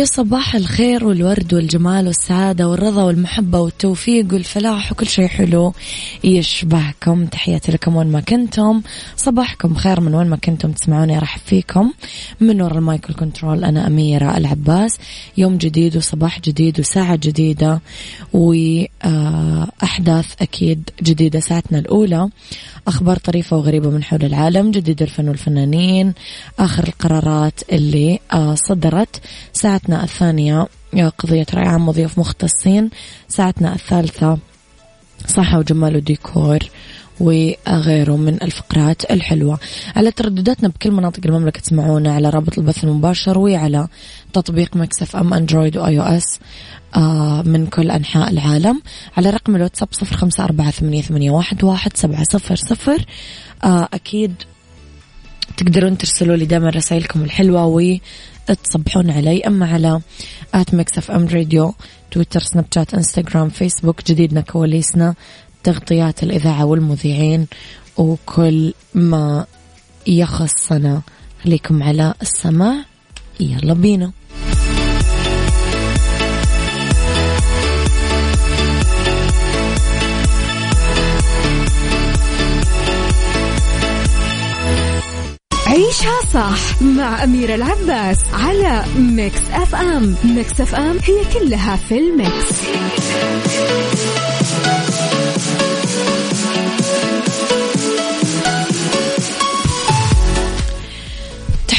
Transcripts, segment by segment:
يا صباح الخير والورد والجمال والسعادة والرضا والمحبة والتوفيق والفلاح وكل شيء حلو يشبهكم. تحياتي لكم وين ما كنتم. صباحكم خير من وين ما كنتم تسمعوني راح فيكم. من وراء المايكل كنترول أنا أميرة العباس. يوم جديد وصباح جديد وساعة جديدة. وأحداث أكيد جديدة ساعتنا الأولى. أخبار طريفة وغريبة من حول العالم جديد الفن والفنانين آخر القرارات اللي آه، صدرت. ساعتنا الثانية آه، قضية رأي عام وضيوف مختصين. ساعتنا الثالثة صحة وجمال وديكور. وغيره من الفقرات الحلوة. على تردداتنا بكل مناطق المملكة تسمعونا على رابط البث المباشر وعلى تطبيق Mix FM Android و iOS من كل أنحاء العالم. على رقم الواتساب صفر خمسة أربعة ثمانية واحد سبعة صفر صفر. آه، أكيد تقدرون ترسلوا لي دائما رسائلكم الحلوة وتصبحون علي أما على at Mix FM Radio تويتر سناب شات إنستغرام فيسبوك جديدنا كواليسنا. تغطيات الإذاعة والمذيعين وكل ما يخصنا. خليكم على السماع. يلا بينا. عيشها صح مع أميرة العباس على Mix FM Mix FM هي كلها في ال mix.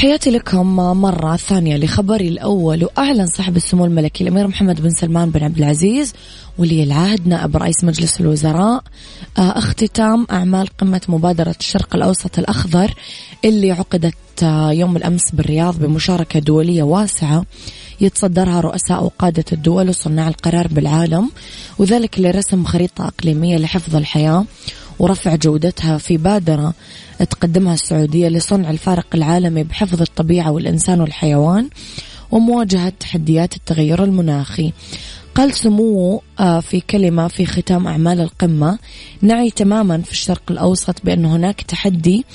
تحياتي لكم مرة ثانية لخبري الأول وأعلن صاحب السمو الملكي الأمير محمد بن سلمان بن عبد العزيز ولي العهد نائب رئيس مجلس الوزراء. آه، اختتام أعمال قمة مبادرة الشرق الأوسط الأخضر اللي عقدت آه، يوم الأمس بالرياض بمشاركة دولية واسعة يتصدرها رؤساء وقادة الدول وصناع القرار بالعالم وذلك لرسم خريطة إقليمية لحفظ الحياة. ورفع جودتها في بادرة تقدمها السعودية لصنع الفارق العالمي بحفظ الطبيعة والإنسان والحيوان ومواجهة تحديات التغير المناخي. قال سموه آه، في كلمة في ختام أعمال القمة نعي تماما في الشرق الأوسط بأن هناك تحدي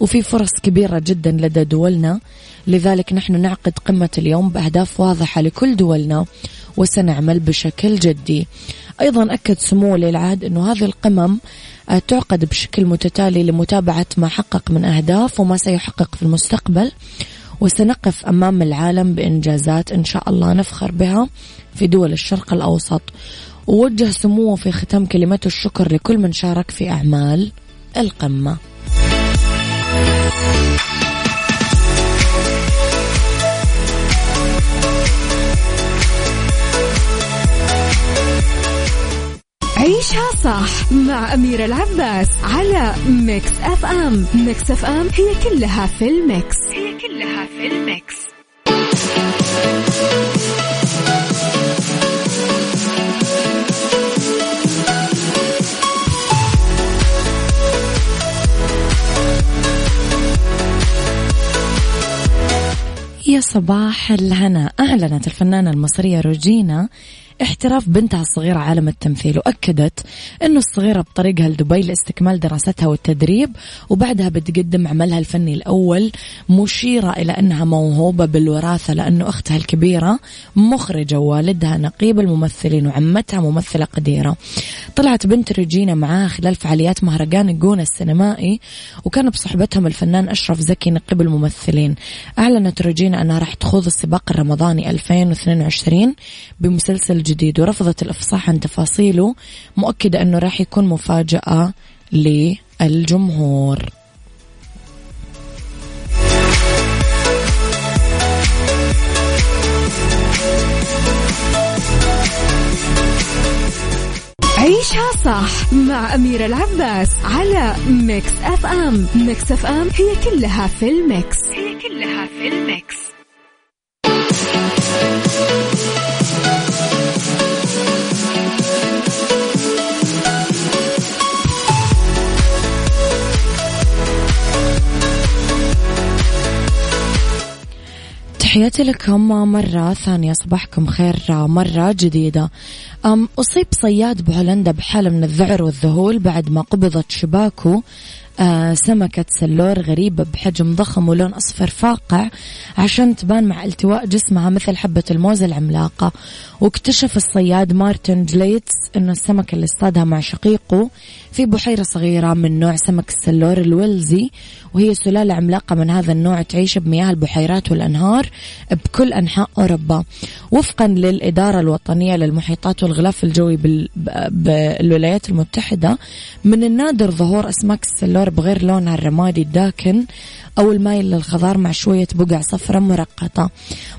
وفي فرص كبيرة جدا لدى دولنا. لذلك نحن نعقد قمة اليوم بأهداف واضحة لكل دولنا وسنعمل بشكل جدي. أيضا أكد سمو ولي العهد أنه هذه القمم تعقد بشكل متتالي لمتابعة ما حقق من أهداف وما سيحقق في المستقبل. وسنقف أمام العالم بإنجازات إن شاء الله نفخر بها في دول الشرق الأوسط. ووجه سموه في ختام كلمته الشكر لكل من شارك في أعمال القمة. عيشها صح مع أميرة العباس على Mix FM. Mix FM هي كلها في ال mix. هي كلها في ال mix. يا صباح الهنا. أعلنت الفنانة المصرية روجينا. احتراف بنتها الصغيرة عالم التمثيل وأكدت أنه الصغيرة بطريقها لدبي لاستكمال دراستها والتدريب وبعدها بتقدم عملها الفني الأول مشيرة إلى أنها موهوبة بالوراثة لأنه أختها الكبيرة مخرجة ووالدها نقيب الممثلين وعمتها ممثلة قديرة. طلعت بنت ريجينا معاها خلال فعاليات مهرجان الجونة السينمائي وكان بصحبتهم الفنان أشرف زكي نقيب الممثلين. أعلنت ريجينا أنها راح تخوض السباق الرمضاني 2022 بمسلسل جديد ورفضت الإفصاح عن تفاصيله مؤكدة أنه راح يكون مفاجأة للجمهور. عيشها صح مع أميرة العباس على Mix FM. Mix FM هي كلها في ال mix. هي كلها في ال mix. تحياتي لكم مرة ثانية صباحكم خير مرة جديدة. أم أصيب صياد بهولندا بحالة من الذعر والذهول بعد ما قبضت شباكه آه سمكة سلور غريبة بحجم ضخم ولون أصفر فاقع عشان تبان مع التواء جسمها مثل حبة الموز العملاقة. واكتشف الصياد مارتن جليتس أنه السمكة اللي اصطادها مع شقيقه في بحيرة صغيرة من نوع سمك السلور الويلزي وهي سلالة عملاقة من هذا النوع تعيش بمياه البحيرات والأنهار بكل أنحاء أوروبا. وفقا للإدارة الوطنية للمحيطات والغلاف الجوي بالولايات المتحدة من النادر ظهور أسماك السلور بغير لونها الرمادي الداكن أو المايل للخضار مع شوية بقع صفراء مرقطة.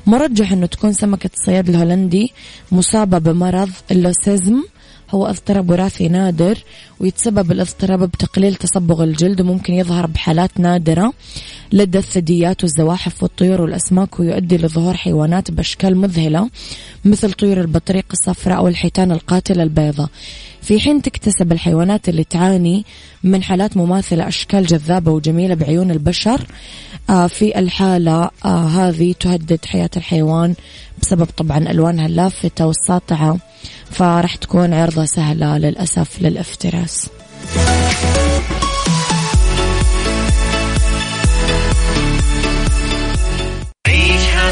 مرجح أنه تكون سمكة الصياد الهولندي مصابة بمرض ال leucism هو اضطراب وراثي نادر ويتسبب الاضطراب بتقليل تصبغ الجلد وممكن يظهر بحالات نادرة لدى الثدييات والزواحف والطيور والأسماك ويؤدي لظهور حيوانات بأشكال مذهلة مثل طيور البطريق الصفراء أو الحيتان القاتلة البيضاء. في حين تكتسب الحيوانات اللي تعاني من حالات مماثلة أشكال جذابة وجميلة بعيون البشر آه، في الحالة آه، هذه تهدد حياة الحيوان بسبب طبعا ألوانها اللافتة والساطعة فراح تكون عرضة سهلة للأسف للافتراس. عيشها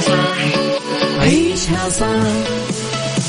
صح عيشها صح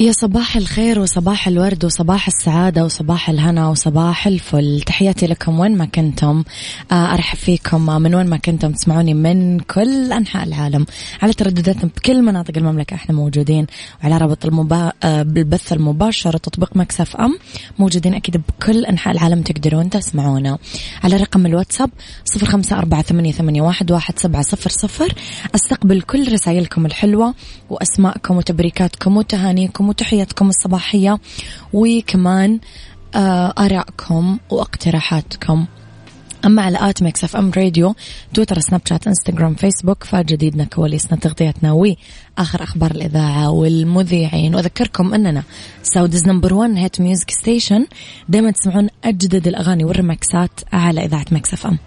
يا صباح الخير وصباح الورد وصباح السعادة وصباح الهنا وصباح الفل. تحياتي لكم وين ما كنتم. آه، أرحب فيكم. من وين ما كنتم تسمعوني من كل أنحاء العالم. على تردداتنا بكل مناطق المملكة إحنا موجودين. وعلى رابط المبا... آه، بالبث المباشر تطبيق مكسف أم موجودين أكيد بكل أنحاء العالم تقدرون تسمعونا. على رقم الواتساب صفر خمسة أربعة ثمانية, واحد سبعة صفر صفر. أستقبل كل رسائلكم الحلوة وأسماءكم وتبريكاتكم وتهانيكم وتحياتكم الصباحية. وكمان آه، آرائكم واقتراحاتكم. أما على at Mix FM Radio تويتر سناب شات إنستغرام فيسبوك فجديدنا كواليسنا تغطيتنا وآخر أخبار الإذاعة والمذيعين. وأذكركم أننا Saudi's number 1 hit music station دايما تسمعون أجدد الأغاني والرمكسات على إذاعة Mix FM.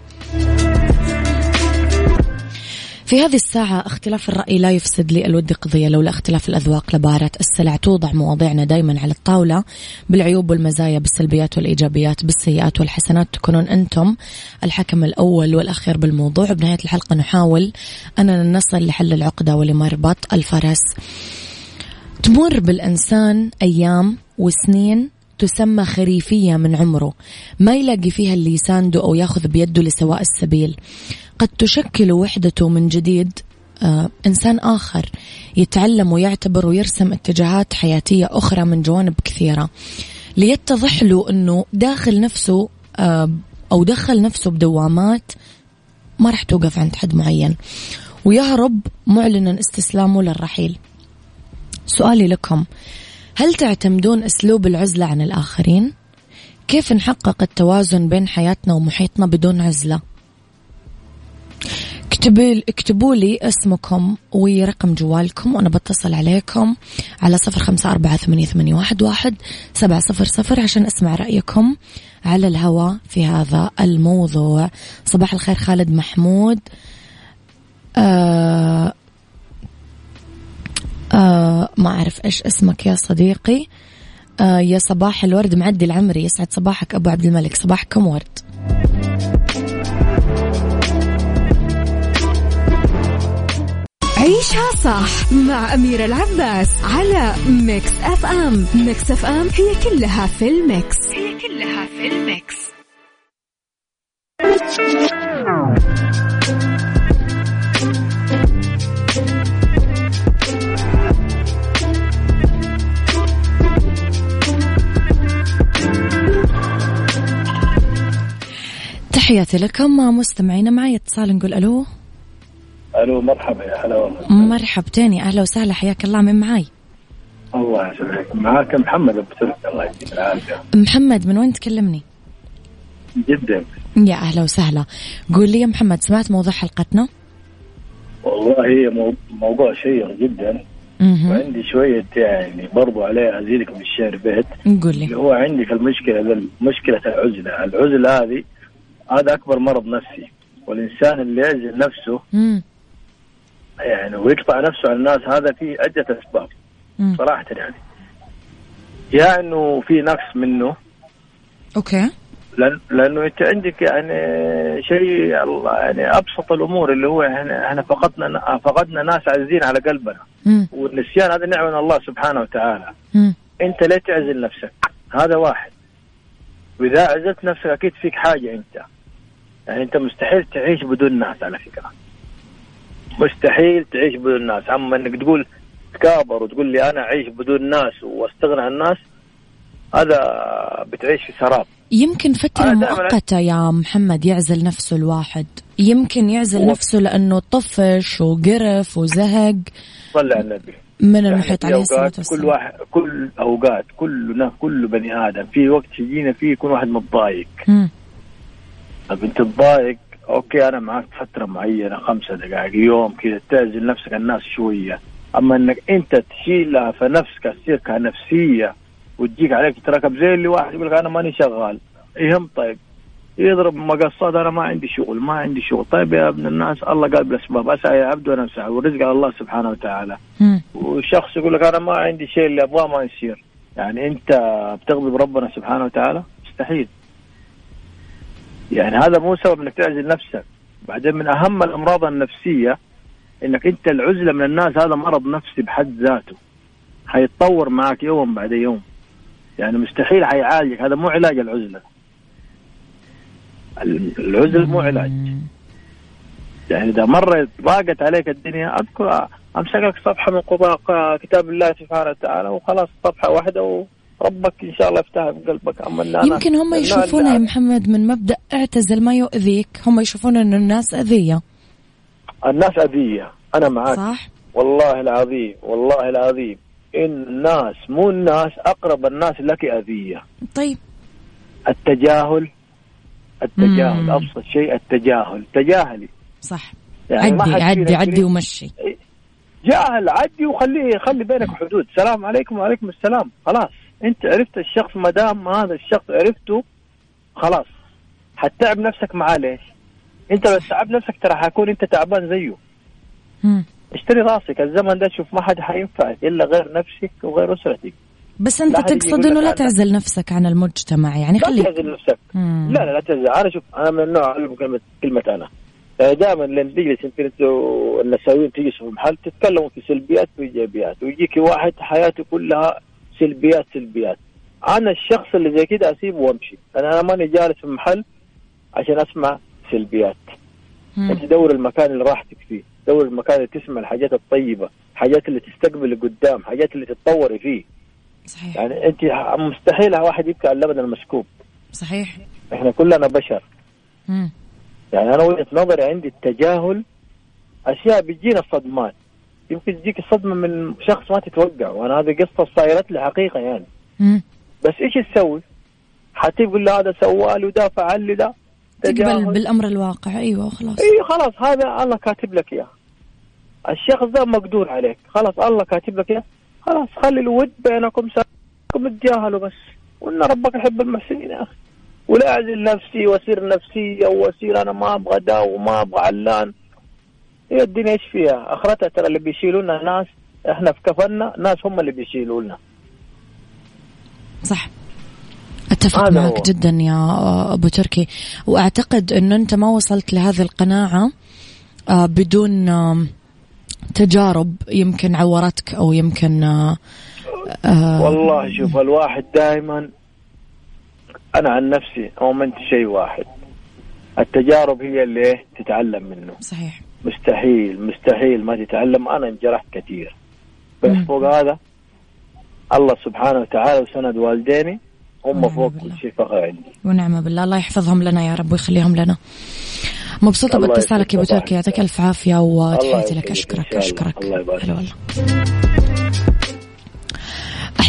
في هذه الساعة اختلاف الرأي لا يفسد لي الود قضية لولا اختلاف الأذواق لبارة السلع توضع مواضيعنا دايما على الطاولة بالعيوب والمزايا بالسلبيات والإيجابيات بالسيئات والحسنات تكونون أنتم الحكم الأول والأخير بالموضوع. بنهاية الحلقة نحاول أننا نصل لحل العقدة ولمربط الفرس. تمر بالإنسان أيام وسنين تسمى خريفية من عمره. ما يلاقي فيها اللي يسانده أو ياخذ بيده لسواء السبيل. قد تشكل وحدته من جديد آه إنسان آخر يتعلم ويعتبر ويرسم اتجاهات حياتية أخرى من جوانب كثيرة ليتضح له أنه داخل نفسه آه أو دخل نفسه بدوامات ما راح توقف عند حد معين ويهرب معلنا استسلامه للرحيل سؤالي لكم هل تعتمدون أسلوب العزلة عن الآخرين؟ كيف نحقق التوازن بين حياتنا ومحيطنا بدون عزلة؟ اكتبوا لي اسمكم ورقم جوالكم وأنا بتصل عليكم على صفر خمسة أربعة ثمانية, ثمانية واحد, واحد سبعة صفر صفر عشان أسمع رأيكم على الهواء في هذا الموضوع. صباح الخير خالد محمود. آه آه ما أعرف إيش اسمك يا صديقي. آه يا صباح الورد معدي العمري يسعد صباحك أبو عبد الملك. صباحكم ورد. عيشها صح مع أميرة العباس على Mix FM. Mix FM هي كلها في ال mix. هي كلها في ال mix. تحياتي لكم مستمعينا معي اتصال نقول ألو. ألو مرحبا يا هلا والله مرحبتين أهلا وسهلا حياك الله من معاي. الله يسعدك. معاك محمد أبو ترك الله يديك العافية. محمد من وين تكلمني؟ جدا يا أهلا وسهلا. قول لي يا محمد سمعت موضوع حلقتنا؟ والله موضوع شيق جدا. وعندي شوية يعني برضو عليه أزيدك من الشعر بيت. قول اللي لي هو عندك المشكلة ذا- مشكلة العزلة، العزلة هذه هذا أكبر مرض نفسي. والإنسان اللي يعزل نفسه امم يعني ويقطع نفسه عن الناس هذا في عدة أسباب. صراحة يعني. يا إنه في نقص منه okay. لأن لأنه أنت عندك يعني شيء الله يعني أبسط الأمور اللي هو إحنا فقدنا فقدنا ناس عزيزين على قلبنا. امم والنسيان هذا نعمة من الله سبحانه وتعالى. أمم. أنت ليه تعزل نفسك هذا واحد. وإذا عزلت نفسك أكيد فيك حاجة أنت. يعني أنت مستحيل تعيش بدون ناس على فكرة. مستحيل تعيش بدون ناس. أما إنك تقول تكابر وتقول لي أنا أعيش بدون ناس وأستغنى عن الناس هذا بتعيش في سراب. يمكن فترة مؤقتة يا محمد يعزل نفسه الواحد. يمكن يعزل نفسه لأنه طفش وقرف وزهق صلى على النبي. من يعني المحيط عليه الصلاة أوقات والسلام. كل واحد كل أوقات كلنا كل بني آدم في وقت يجينا فيه يكون واحد متضايق. انت تضايق أوكي أنا معك فترة معينة خمسة دقائق يوم كذا تعزل نفسك عن الناس شوية. أما إنك أنت تشيلها في نفسك تصير كنفسيه وتجيك عليك تتركب زي اللي واحد يقول لك أنا ماني شغال. يهم طيب. يضرب مقصات أنا ما عندي شغل ما عندي شغل. طيب يا ابن الناس الله قال بالأسباب أسعى يا عبد وأنا أسعى والرزق على الله سبحانه وتعالى. وشخص يقول لك أنا ما عندي شيء اللي أبغاه ما يصير. يعني أنت بتغضب ربنا سبحانه وتعالى؟ مستحيل. يعني هذا مو سبب إنك تعزل نفسك. بعدين من أهم الأمراض النفسية إنك أنت العزلة من الناس هذا مرض نفسي بحد ذاته. حيتطور معك يوم بعد يوم. يعني مستحيل حيعالجك. هذا مو علاج العزلة. العزله مو علاج. يعني إذا مره ضاقت عليك الدنيا أذكر امسك لك صفحة من قضاء كتاب الله سبحانه وتعالى وخلاص صفحة واحدة وربك إن شاء الله يفتحها في قلبك. أنا- يمكن هم يشوفونها يا محمد من مبدأ اعتزل ما يؤذيك. هم يشوفون أن الناس أذية. الناس أذية. أنا معك. صح؟ والله العظيم والله العظيم. إن الناس مو الناس أقرب الناس لك أذية. طيب. التجاهل التجاهل مم. أبسط شيء التجاهل. تجاهلي. صح. يعني عدي عدي عدي ومشي. جاهل عدي وخليه خلي بينك حدود. السلام عليكم وعليكم السلام. خلاص. انت عرفت الشخص ما دام هذا الشخص عرفته خلاص. حتتعب نفسك معاه ليش؟ انت لو تعب نفسك ترى حيكون انت تعبان زيه. مم. اشتري راسك الزمن ده شوف ما حد حينفعك إلا غير نفسك وغير أسرتك. بس لا يجي تقصد لك لا تعزل نفسك عن المجتمع يعني لا خليك. تعزل نفسك. مم. لا لا لا تعزل. أنا شوف أنا من النوع اعلم كلمه كلمة أنا. دائما لما تجلس يمكن أنتوا النساويين تجلسوا في محل تتكلموا في سلبيات وإيجابيات ويجيك واحد حياته كلها سلبيات سلبيات. أنا الشخص اللي زي كده اسيبه وأمشي. أنا ماني جالس في محل عشان أسمع سلبيات. مم. أنت دور المكان اللي راحتك فيه دور المكان اللي تسمع الحاجات الطيبة حاجات اللي تستقبل لقدام حاجات اللي تتطوري فيه. صحيح. يعني أنت مستحيل واحد يبكي على اللبن المسكوب. صحيح. إحنا كلنا بشر. مم. يعني أنا وجهة نظري عندي التجاهل أشياء بتجينا صدمات. يمكن تجيك الصدمة من شخص ما تتوقع وأنا هذه قصة صايرت لي حقيقة يعني. مم. بس إيش تسوي؟ حتقول له هذا سوالي وده فعل لي ده. تقبل. بالأمر الواقع. أيوه خلاص. اي خلاص هذا الله كاتب لك إياه. الشخص ده مقدور عليك. خلاص الله كاتب لك إياه. خلاص خلي الود بينكم ساكم تجاهلوا بس. وإن ربك يحب المحسنين يا أخي. ولا أعزل نفسي واصير نفسيه واصير أنا ما أبغى ده وما أبغى علان. هي الدنيا إيش فيها؟ آخرتها ترى اللي بيشيلونا ناس إحنا في كفنا ناس هم اللي بيشيلوا لنا صح أتفق معك هو. جدا يا أبو تركي وأعتقد إنه أنت ما وصلت لهذه القناعة آه، بدون تجارب يمكن عورتك أو يمكن آه، آه، والله شوف الواحد دائما أنا عن نفسي اؤمنت شيء واحد التجارب هي اللي إيه؟ تتعلم منه صحيح مستحيل مستحيل ما تتعلم. أنا انجرحت كثير. بس مم. فوق هذا الله سبحانه وتعالى وسند والديني هم فوق. كل شيء فخر عندي. ونعم بالله. الله يحفظهم لنا يا رب ويخليهم لنا. مبسوطة باتصالك يا أبو. تركي. يعطيك ألف عافية وتحياتي لك. إن شاء الله. أشكرك. الله يبارك.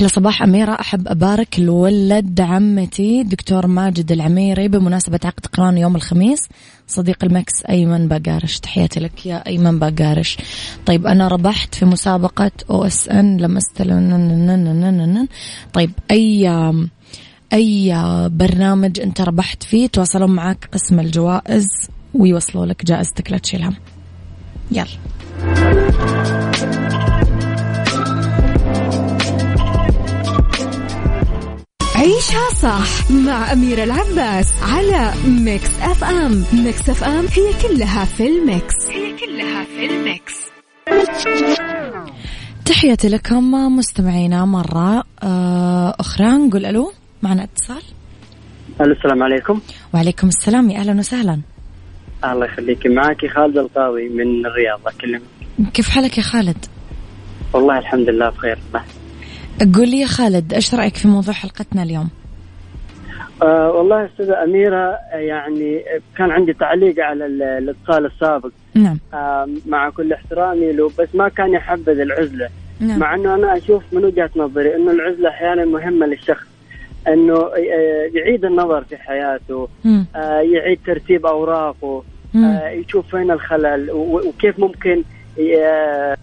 أحلى صباح أميرة. أحب أبارك لولد عمتي دكتور ماجد العميري بمناسبة عقد قران يوم الخميس. صديق المكس أيمن باقارش. تحياتي لك يا أيمن باقارش. طيب أنا ربحت في مسابقة OSN. لما استلم طيب أي أي برنامج أنت ربحت فيه؟ تواصلون معك قسم الجوائز ويوصلوا لك. جائزتك لا تشيل هم يلا. عيشها صح مع أميرة العباس على Mix FM. Mix FM هي كلها في ال mix. هي كلها في ال mix. تحياتي لكم مستمعينا مرة آه، أخرى. نقول ألو معنا اتصال. ألو السلام عليكم. وعليكم السلام. يا أهلا وسهلا. الله يخليك. معك خالد القاضي من الرياض. اكلمك كيف حالك يا خالد؟ والله الحمد لله بخير. الله. قول لي يا خالد إيش رأيك في موضوع حلقتنا اليوم؟ آه والله أستاذة أميرة يعني كان عندي تعليق على ال- الاتصال السابق. نعم. آه مع كل احترامي له بس ما كان يحبذ العزلة. نعم. مع إنه أنا أشوف من وجهة نظري إنه العزلة أحيانا مهمة للشخص. إنه آه، يعيد النظر في حياته. آه، يعيد ترتيب أوراقه. آه، يشوف فين الخلل وكيف ممكن آه،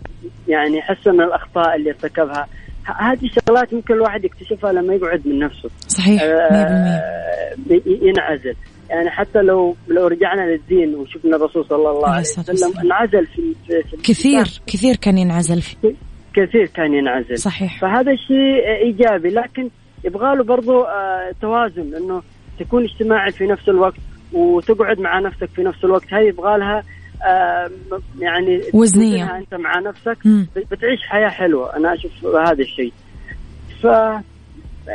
يعني يحسن الأخطاء اللي ارتكبها. هذه الشغلات ممكن الواحد يكتشفها لما يقعد من نفسه. صحيح 100% آه، ينعزل. يعني حتى لو لو رجعنا للدين وشفنا الرسول صلى الله عليه وسلم. انعزل في, في, في كثير كثير كان ينعزل. فيه كثير كان ينعزل. صحيح. فهذا شيء إيجابي لكن يبغى له برضه آه، توازن إنه تكون اجتماعي في نفس الوقت وتقعد مع نفسك في نفس الوقت. هاي يبغى لها آه، يعني وزنية. توزنها أنت مع نفسك. بتعيش حياة حلوة أنا أشوف هذا الشيء ف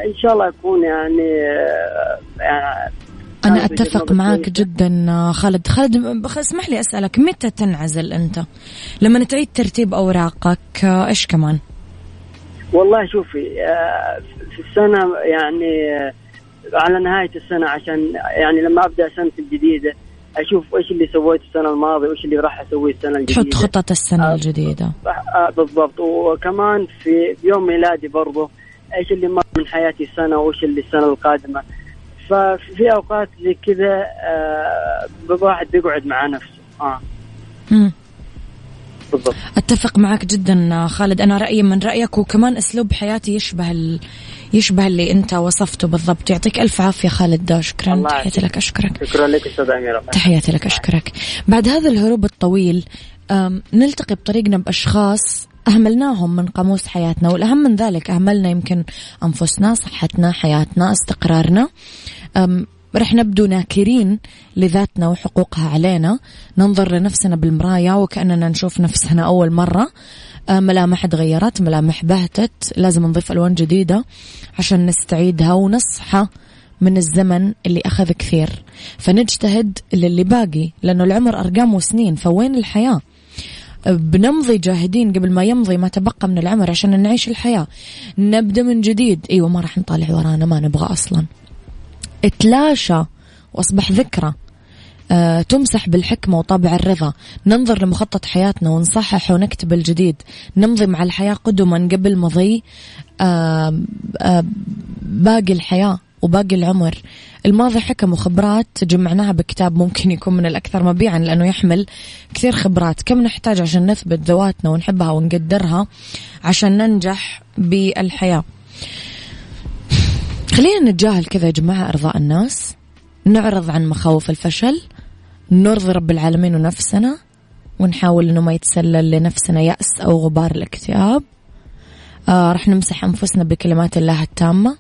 إن شاء الله يكون يعني, آه، يعني أنا أتفق معك. جدا آه، خالد خالد اسمح لي أسألك متى تنعزل أنت لما تعيد ترتيب أوراقك آه، إيش كمان والله شوفي في السنة يعني على نهاية السنة عشان يعني لما أبدأ سنتي الجديدة أشوف إيش اللي سويته السنة الماضية وإيش اللي راح أسويه السنة الجديدة. تحط خطط السنة آه. الجديدة. آه، بالضبط. وكمان في يوم ميلادي برضه إيش اللي مر من حياتي السنة وإيش اللي السنة القادمة. ففي أوقات زي كذا آه، الواحد بيقعد مع نفسه. آه. مم. بالضبط. أتفق معك جدا آه، خالد. أنا رأيي من رأيك وكمان أسلوب حياتي يشبه ال... يشبه اللي انت وصفته بالضبط. يعطيك ألف عافية خالد شكرا. تحياتي. لك أشكرك. شكرا لك أستاذ أميرة. تحياتي لك أشكرك. بعد هذا الهروب الطويل نلتقي بطريقنا بأشخاص أهملناهم من قاموس حياتنا والأهم من ذلك أهملنا يمكن أنفسنا صحتنا حياتنا استقرارنا. رح نبدو ناكرين لذاتنا وحقوقها علينا. ننظر لنفسنا بالمراية وكأننا نشوف نفسنا أول مرة. ملامح تغيرت ملامح بهتت. لازم نضيف ألوان جديدة عشان نستعيدها ونصحى من الزمن اللي أخذ كثير. فنجتهد للي باقي لأنه العمر أرقام وسنين. فوين الحياة؟ بنمضي جاهدين قبل ما يمضي ما تبقى من العمر عشان نعيش الحياة. نبدأ من جديد. أيوة ما راح نطالع ورانا ما نبغى أصلا. اتلاشى وأصبح ذكرى. آه، تمسح بالحكمة وطابع الرضا. ننظر لمخطط حياتنا ونصحح ونكتب الجديد. نمضي مع الحياة قدما قبل مضي. آه، آه، باقي الحياة وباقي العمر. الماضي حكم وخبرات جمعناها بكتاب ممكن يكون من الأكثر مبيعا لأنه يحمل كثير خبرات. كم نحتاج عشان نثبت ذواتنا ونحبها ونقدرها عشان ننجح بالحياة؟ خلينا نتجاهل كذا يا جماعة إرضاء الناس. نعرض عن مخاوف الفشل. نرضي رب العالمين ونفسنا ونحاول إنه ما يتسلل لنفسنا يأس أو غبار الاكتئاب. آه رح نمسح أنفسنا بكلمات الله التامة.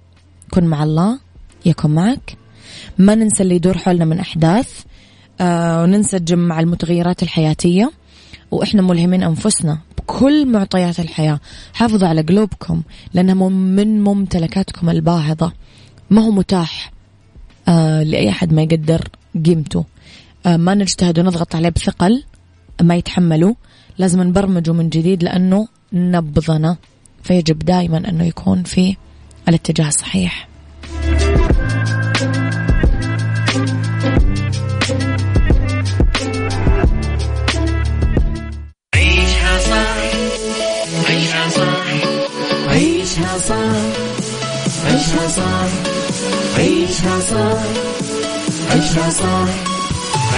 كن مع الله يكن معك. ما ننسى اللي يدور حولنا من أحداث. آه وننسجم مع المتغيرات الحياتية. وإحنا ملهمين أنفسنا بكل معطيات الحياة. حافظوا على قلوبكم لأنها من ممتلكاتكم الباهظة. ما هو متاح آه لأي أحد ما يقدر قيمته. ما نجتهد ونضغط عليه بثقل ما يتحمله لازم نبرمجه من جديد لأنه نبضنا. فيجب دائما أنه يكون في الاتجاه الصحيح. عيشها صح. عيشها صح. عيشها صح. عيشها صح. عيشها صح. عيشها صح.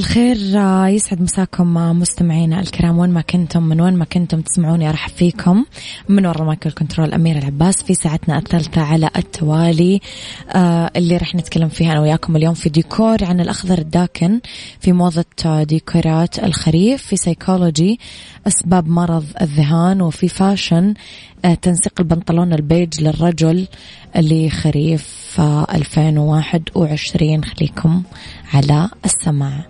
الخير آه، يسعد مساكم آه، مستمعينا الكرام. وين ما كنتم من وين ما كنتم تسمعوني أرحب فيكم. من وراء mic ال control أميرة العباس. في ساعتنا الثالثة على التوالي آه، اللي راح نتكلم فيها أنا وياكم اليوم في ديكور عن الأخضر الداكن في موضة ديكورات الخريف في سيكولوجي أسباب مرض الذهان وفي fashion تنسيق البنطلون البيج للرجل لخريف 2021 خليكم على السماع.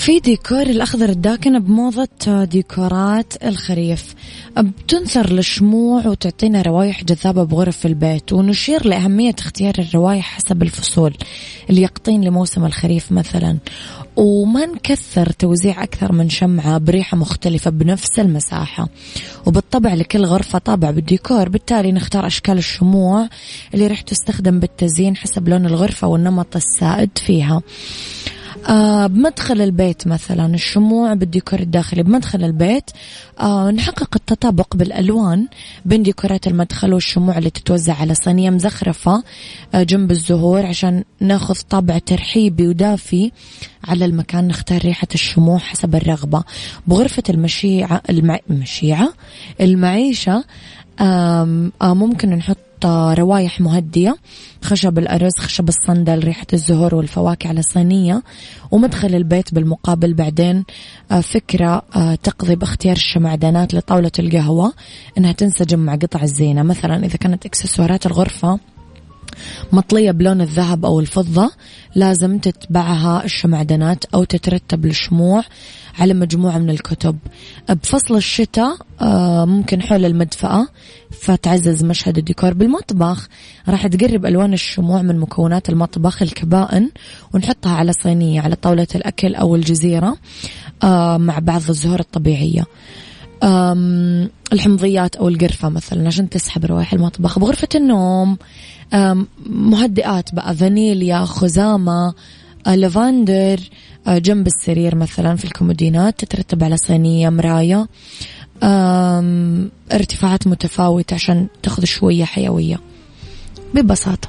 في ديكور الأخضر الداكن بموضة ديكورات الخريف. بتنثر الشموع وتعطينا روايح جذابة بغرف البيت ونشير لأهمية اختيار الروايح حسب الفصول اليقطين لموسم الخريف مثلا. وما نكثر توزيع أكثر من شمعة بريحة مختلفة بنفس المساحة. وبالطبع لكل غرفة طابع بالديكور بالتالي نختار أشكال الشموع اللي راح تستخدم بالتزيين حسب لون الغرفة والنمط السائد فيها. آه بمدخل البيت مثلا الشموع بالديكور الداخلي بمدخل البيت. آه نحقق التطابق بالألوان بين ديكورات المدخل والشموع اللي تتوزع على صينية مزخرفة آه جنب الزهور عشان ناخذ طابع ترحيبي ودافي على المكان نختار ريحة الشموع حسب الرغبة. بغرفة المشيعة المع... المشيعة المعيشة آه ممكن نحط روايح مهدية خشب الأرز خشب الصندل ريحة الزهور والفواكه على صينية ومدخل البيت بالمقابل بعدين آه، فكرة آه، تقضي باختيار الشمعدانات لطاولة القهوة إنها تنسجم مع قطع الزينة. مثلا إذا كانت إكسسوارات الغرفة مطلية بلون الذهب أو الفضة. لازم تتبعها الشمعدانات أو تترتب الشموع على مجموعة من الكتب. بفصل الشتاء آه، ممكن حول المدفأة. فتعزز مشهد الديكور بالمطبخ. راح تقرب ألوان الشموع من مكونات المطبخ الكبائن ونحطها على صينية على طاولة الأكل أو الجزيرة آه، مع بعض الزهور الطبيعية. الحمضيات أو القرفة مثلا عشان تسحب روائح المطبخ. بغرفة النوم مهدئات بقى. فانيليا خزامة آه، لافندر آه، جنب السرير مثلا في الكومودينات تترتب على صينية مراية. ارتفاعات متفاوتة عشان تاخذ شوية حيوية. ببساطة.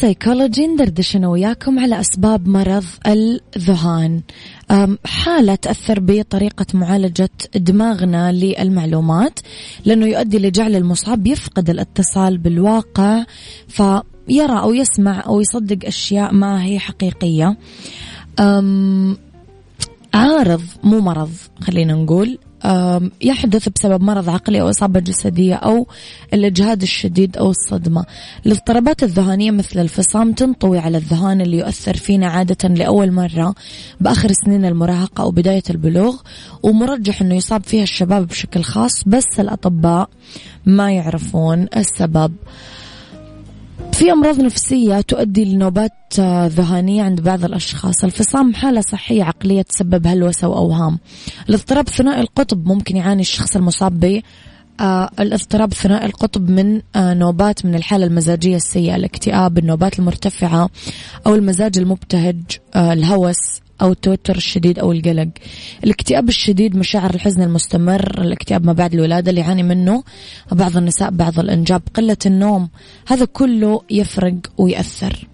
سايكولوجي ندردش أنا وياكم على أسباب مرض الذهان. حالة تأثر بطريقة معالجة دماغنا للمعلومات لأنه يؤدي لجعل المصاب يفقد الاتصال بالواقع فيرى أو يسمع أو يصدق أشياء ما هي حقيقية. عارض مو مرض خلينا نقول. يحدث بسبب مرض عقلي أو إصابة جسدية أو الإجهاد الشديد أو الصدمة. الاضطرابات الذهانية مثل الفصام تنطوي على الذهان اللي يؤثر فينا عادة لأول مرة بآخر سنين المراهقة أو بداية البلوغ ومرجح أنه يصاب فيها الشباب بشكل خاص بس الأطباء ما يعرفون السبب. في أمراض نفسية تؤدي لنوبات آه، ذهانية عند بعض الأشخاص. الفصام حالة صحية عقلية تسبب هلوسة وأوهام. الاضطراب ثنائي القطب ممكن يعاني الشخص المصاب به آه الاضطراب ثنائي القطب من آه نوبات من الحالة المزاجية السيئة الاكتئاب النوبات المرتفعة أو المزاج المبتهج الهوس أو التوتر الشديد أو القلق. الاكتئاب الشديد مشاعر الحزن المستمر الاكتئاب ما بعد الولادة اللي يعاني منه بعض النساء بعض الإنجاب قلة النوم. هذا كله يفرق ويأثر.